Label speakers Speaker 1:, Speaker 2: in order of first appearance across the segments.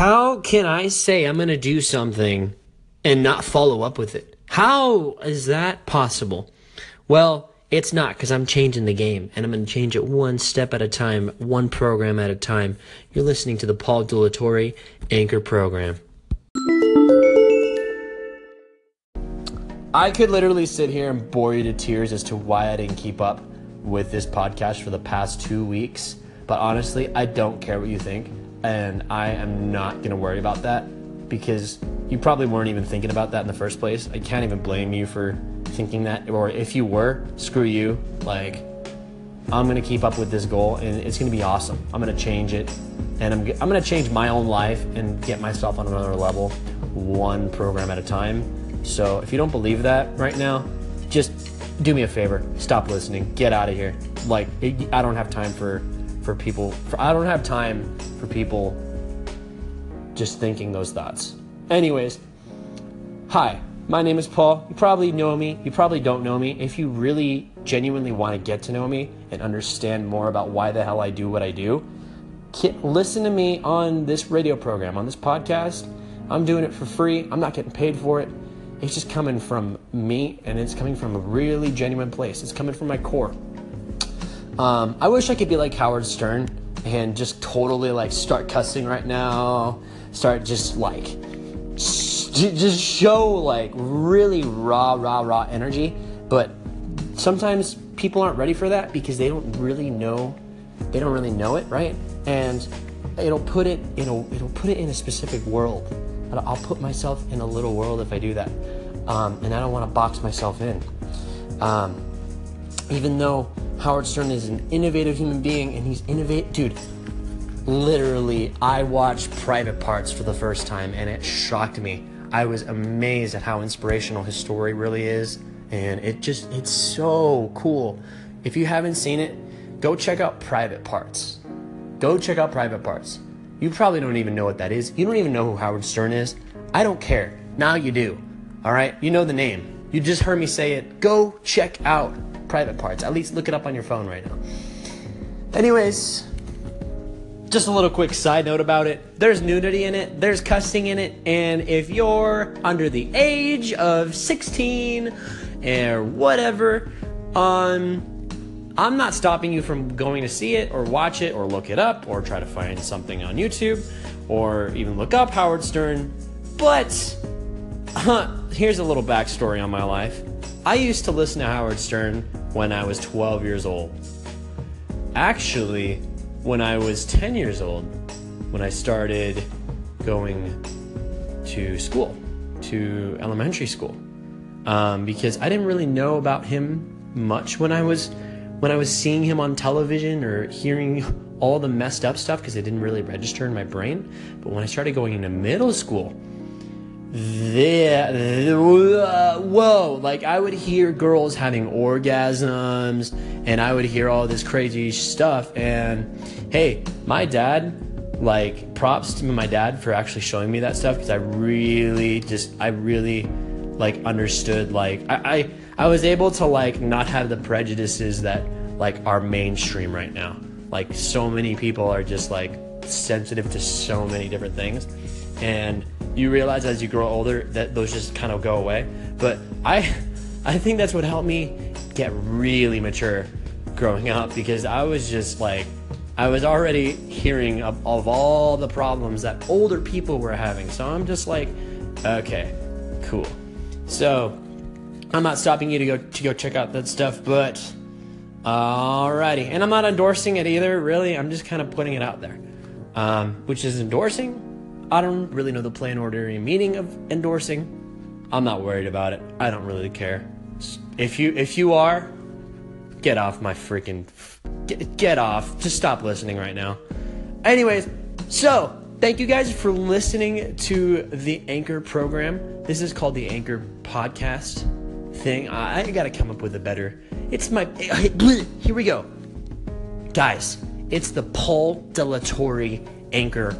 Speaker 1: How can I say I'm going to do something and not follow up with it? How is that possible? Well, it's not because I'm changing the game and I'm going to change it one step at a time, one program at a time. You're listening to the Paul Delatorre Anchor Program. I could literally sit here and bore you to tears as to why I didn't keep up with this podcast for the past two weeks. But honestly, I don't care what you think. And I am not going to worry about that because you probably weren't even thinking about that in the first place. I can't even blame you for thinking that, or if you were, screw you. Like, I'm gonna keep up with this goal, and it's gonna be awesome. I'm gonna change it, and I'm I'm gonna change my own life and get myself on another level, one program at a time. So if you don't believe that right now, just do me a favor, stop listening, get out of here. Like, I don't have time for for people. For, I don't have time for people just thinking those thoughts. Anyways, hi. My name is Paul. You probably know me. You probably don't know me. If you really genuinely want to get to know me and understand more about why the hell I do what I do, listen to me on this radio program, on this podcast. I'm doing it for free. I'm not getting paid for it. It's just coming from me and it's coming from a really genuine place. It's coming from my core. Um, I wish I could be like Howard Stern and just totally like start cussing right now, start just like just show like really raw, raw, raw energy. But sometimes people aren't ready for that because they don't really know, they don't really know it, right? And it'll put it, it'll, it'll put it in a specific world. I'll put myself in a little world if I do that. Um, and I don't want to box myself in. Um, even though Howard Stern is an innovative human being and he's innovative, dude, literally, I watched Private Parts for the first time and it shocked me I was amazed at how inspirational his story really is. And it just, it's so cool. If you haven't seen it, go check out Private Parts. Go check out Private Parts. You probably don't even know what that is. You don't even know who Howard Stern is. I don't care. Now you do. All right? You know the name. You just heard me say it. Go check out Private Parts. At least look it up on your phone right now. Anyways, just a little quick side note about it there's nudity in it, there's cussing in it, and if you're under the age of 16 or whatever, um, I'm not stopping you from going to see it or watch it or look it up or try to find something on YouTube or even look up Howard Stern. But huh, here's a little backstory on my life. I used to listen to Howard Stern when I was 12 years old. Actually, when I was 10 years old, when I started going to school, to elementary school, um, because I didn't really know about him much when I was when I was seeing him on television or hearing all the messed up stuff because it didn't really register in my brain. But when I started going into middle school, there, whoa, like I would hear girls having orgasms and I would hear all this crazy stuff. And hey, my dad, like, props to my dad for actually showing me that stuff because I really just, I really like understood, like, I, I, I was able to like not have the prejudices that like are mainstream right now. Like, so many people are just like sensitive to so many different things. And you realize as you grow older that those just kind of go away. But I, I think that's what helped me get really mature growing up because I was just like, I was already hearing of, of all the problems that older people were having. So I'm just like, okay, cool. So I'm not stopping you to go to go check out that stuff, but alrighty. And I'm not endorsing it either. Really, I'm just kind of putting it out there, um, which is endorsing I don't really know the plain ordinary meaning of endorsing. I'm not worried about it. I don't really care. If you if you are, get off my freaking get, get off. Just stop listening right now. Anyways, so thank you guys for listening to the Anchor program. This is called the Anchor podcast thing. I, I got to come up with a better. It's my here we go, guys. It's the Paul Delatorre Anchor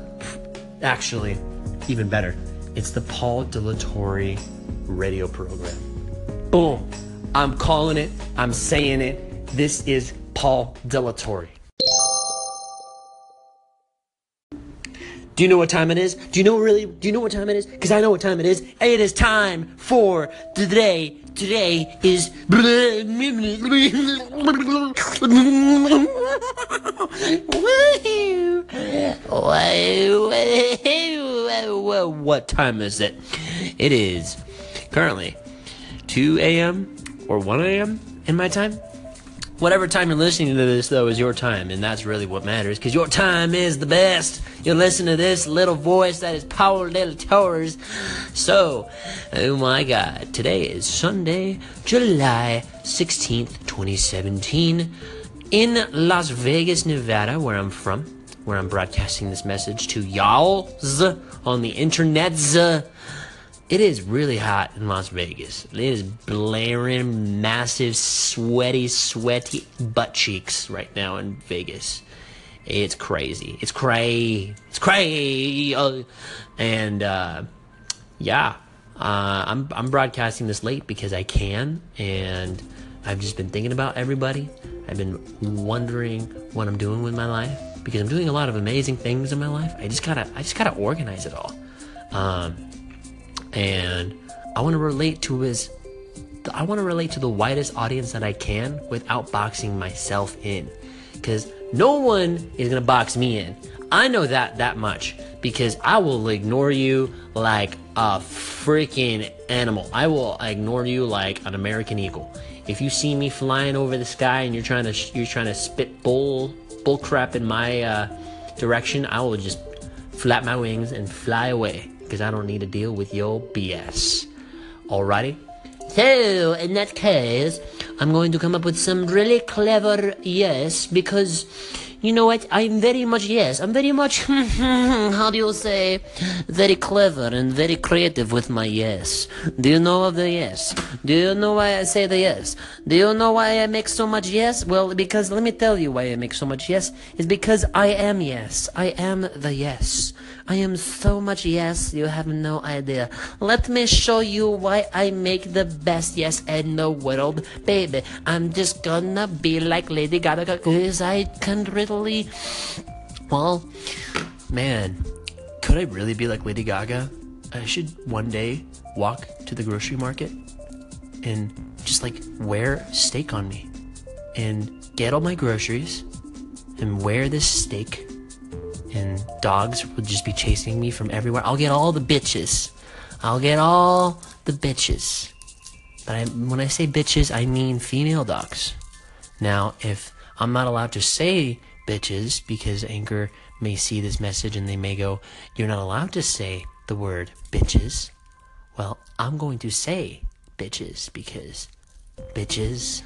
Speaker 1: Actually, even better, it's the Paul Delatorre radio program. Boom. I'm calling it. I'm saying it. This is Paul Delatorre. Do you know what time it is? Do you know really? Do you know what time it is? Because I know what time it is. It is time for today. Today is. What time is it? It is currently 2 a.m. or 1 a.m. in my time. Whatever time you're listening to this, though, is your time, and that's really what matters, because your time is the best. You listen to this little voice that is Paul Little Towers. So, oh my God, today is Sunday, July 16th, 2017, in Las Vegas, Nevada, where I'm from, where I'm broadcasting this message to y'all on the internet. It is really hot in Las Vegas. It is blaring massive, sweaty, sweaty butt cheeks right now in Vegas. It's crazy. It's cray. It's cray. And uh, yeah, uh, I'm I'm broadcasting this late because I can, and I've just been thinking about everybody. I've been wondering what I'm doing with my life because I'm doing a lot of amazing things in my life. I just gotta I just gotta organize it all. Um, and I want to relate to his I want to relate to the widest audience that I can without boxing myself in cuz no one is to box me in. I know that that much because I will ignore you like a freaking animal. I will ignore you like an American eagle. If you see me flying over the sky and you're trying to you're trying to spit bull bull in my uh, direction, I will just flap my wings and fly away because I don't need to deal with your BS. Alrighty? So, in that case, I'm going to come up with some really clever yes because you know what? I'm very much, yes, I'm very much, how do you say, very clever and very creative with my yes. Do you know of the yes? Do you know why I say the yes? Do you know why I make so much yes? Well, because let me tell you why I make so much yes. It's because I am yes. I am the yes. I am so much yes, you have no idea. Let me show you why I make the best yes in the world, baby. I'm just gonna be like Lady Gaga because I can really. Well, man, could I really be like Lady Gaga? I should one day walk to the grocery market and just like wear steak on me and get all my groceries and wear this steak and dogs would just be chasing me from everywhere. I'll get all the bitches. I'll get all the bitches. But I, when I say bitches, I mean female dogs. Now, if I'm not allowed to say bitches because Anchor may see this message and they may go, You're not allowed to say the word bitches. Well, I'm going to say bitches because bitches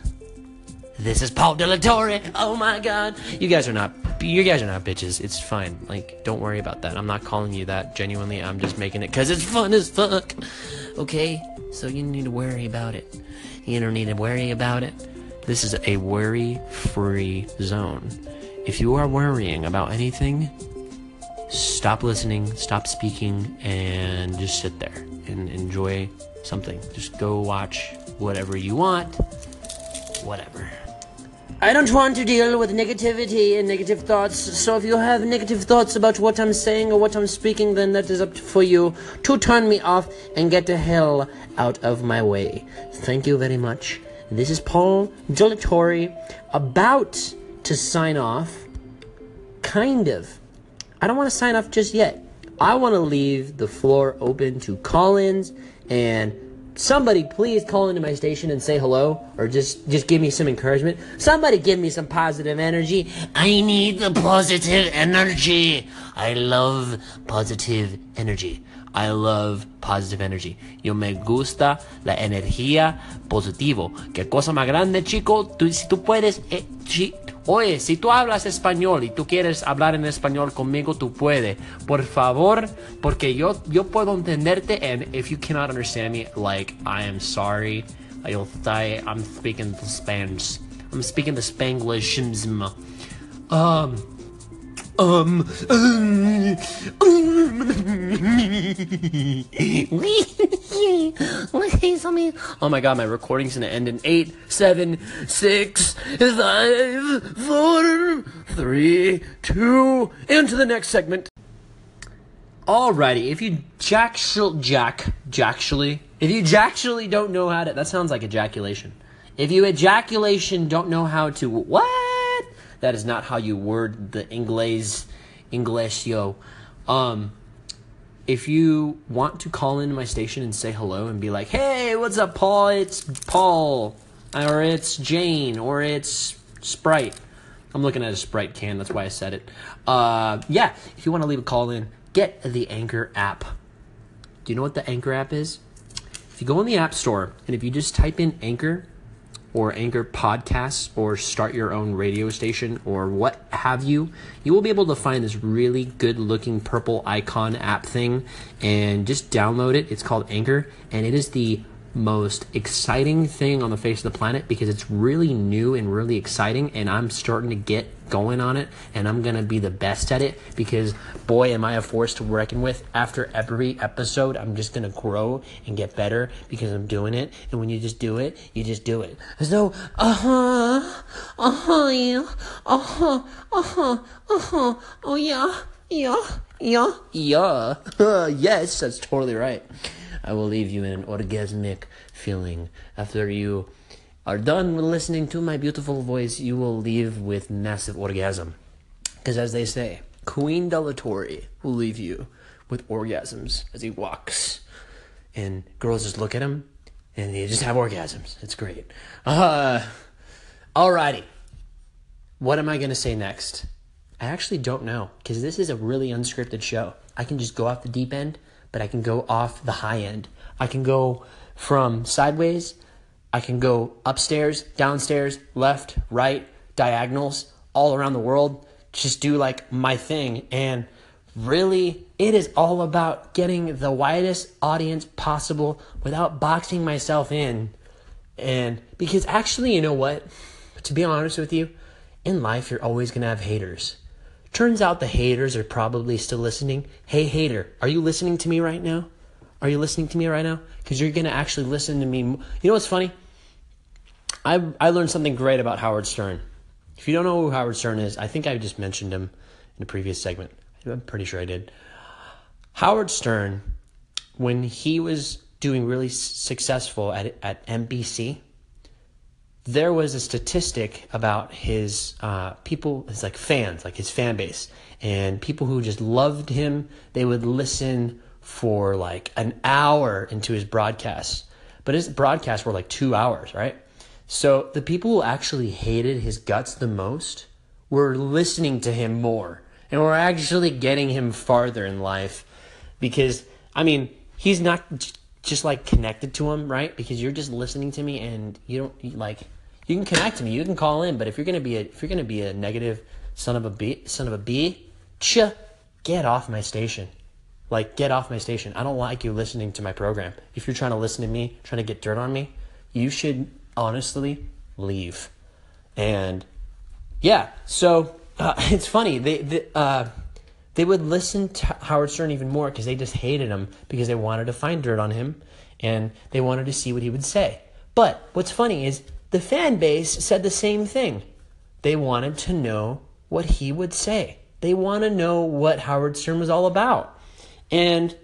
Speaker 1: this is Paul Delatorre. Oh my god. You guys are not you guys are not bitches. It's fine. Like don't worry about that. I'm not calling you that genuinely. I'm just making it cuz it's fun as fuck. Okay? So you need to worry about it. You don't need to worry about it. This is a worry-free zone. If you are worrying about anything, stop listening, stop speaking and just sit there and enjoy something. Just go watch whatever you want. Whatever. I don't want to deal with negativity and negative thoughts, so if you have negative thoughts about what I'm saying or what I'm speaking, then that is up for you to turn me off and get the hell out of my way. Thank you very much. This is Paul Delatorre about to sign off. Kind of. I don't want to sign off just yet. I want to leave the floor open to call ins and somebody please call into my station and say hello or just just give me some encouragement somebody give me some positive energy i need the positive energy i love positive energy I love positive energy. Yo me gusta la energía positivo. Qué cosa más grande, chico. Tú, si tú puedes, eh, Oye, si tú hablas español y tú quieres hablar en español conmigo, tú puedes. Por favor, porque yo, yo puedo entenderte. And if you cannot understand me, like, I am sorry. You'll die. I'm speaking the Spanish. I'm speaking the Spanglish. Um, um, um, oh my god, my recording's gonna end in eight, seven, six, five, four, three, two, into the next segment. Alrighty, if you jack jack jacksually, if you jacksually don't know how to, that sounds like ejaculation. If you ejaculation don't know how to what? That is not how you word the English yo. Um, if you want to call into my station and say hello and be like, "Hey, what's up, Paul? It's Paul, or it's Jane, or it's Sprite." I'm looking at a Sprite can. That's why I said it. Uh, yeah, if you want to leave a call in, get the Anchor app. Do you know what the Anchor app is? If you go in the App Store and if you just type in Anchor or Anchor Podcasts or start your own radio station or what have you, you will be able to find this really good looking purple icon app thing and just download it. It's called Anchor and it is the most exciting thing on the face of the planet because it's really new and really exciting and I'm starting to get going on it and I'm going to be the best at it because boy am I a force to reckon with. After every episode I'm just going to grow and get better because I'm doing it and when you just do it you just do it. So uh-huh uh-huh yeah uh-huh uh-huh uh-huh oh yeah yeah yeah yeah. Yes that's totally right. I will leave you in an orgasmic feeling. After you are done with listening to my beautiful voice, you will leave with massive orgasm. Because as they say, Queen Delatorre will leave you with orgasms as he walks. And girls just look at him and they just have orgasms. It's great. Uh, alrighty. What am I going to say next? I actually don't know because this is a really unscripted show. I can just go off the deep end but I can go off the high end. I can go from sideways, I can go upstairs, downstairs, left, right, diagonals, all around the world. Just do like my thing. And really, it is all about getting the widest audience possible without boxing myself in. And because actually, you know what? To be honest with you, in life, you're always going to have haters. Turns out the haters are probably still listening. Hey, hater, are you listening to me right now? Are you listening to me right now? Because you're going to actually listen to me. You know what's funny? I, I learned something great about Howard Stern. If you don't know who Howard Stern is, I think I just mentioned him in a previous segment. I'm pretty sure I did. Howard Stern, when he was doing really successful at, at NBC, there was a statistic about his uh, people, his like fans, like his fan base, and people who just loved him. They would listen for like an hour into his broadcasts, but his broadcasts were like two hours, right? So the people who actually hated his guts the most were listening to him more, and were actually getting him farther in life, because I mean he's not just like connected to him, right? Because you're just listening to me and you don't like you can connect to me, you can call in, but if you're gonna be a if you're gonna be a negative son of a b son of a b, ch, get off my station. Like get off my station. I don't like you listening to my program. If you're trying to listen to me, trying to get dirt on me, you should honestly leave. And yeah, so uh, it's funny. They, uh, they would listen to Howard Stern even more because they just hated him because they wanted to find dirt on him and they wanted to see what he would say. But what's funny is the fan base said the same thing. They wanted to know what he would say. They want to know what Howard Stern was all about. And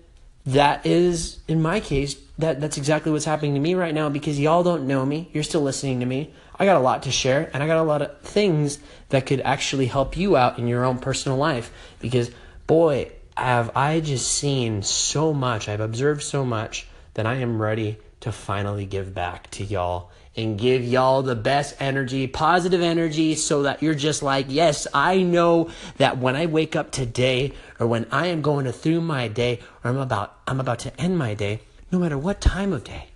Speaker 1: that is, in my case, that, that's exactly what's happening to me right now because y'all don't know me. You're still listening to me. I got a lot to share and I got a lot of things that could actually help you out in your own personal life because boy, have I just seen so much, I've observed so much that I am ready to finally give back to y'all and give y'all the best energy, positive energy, so that you're just like, yes, I know that when I wake up today or when I am going through my day or I'm about I'm about to end my day, no matter what time of day,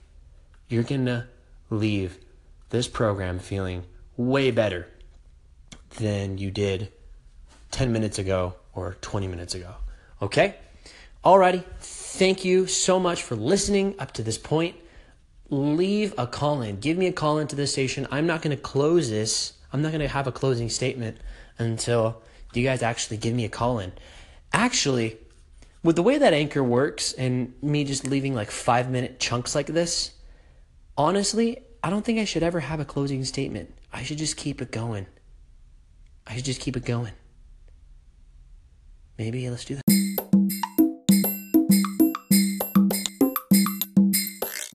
Speaker 1: you're gonna leave this program feeling way better than you did 10 minutes ago or 20 minutes ago. Okay? Alrighty. Thank you so much for listening up to this point. Leave a call in. Give me a call into the station. I'm not going to close this. I'm not going to have a closing statement until you guys actually give me a call in. Actually, with the way that Anchor works and me just leaving like five minute chunks like this, honestly, I don't think I should ever have a closing statement. I should just keep it going. I should just keep it going. Maybe let's do that.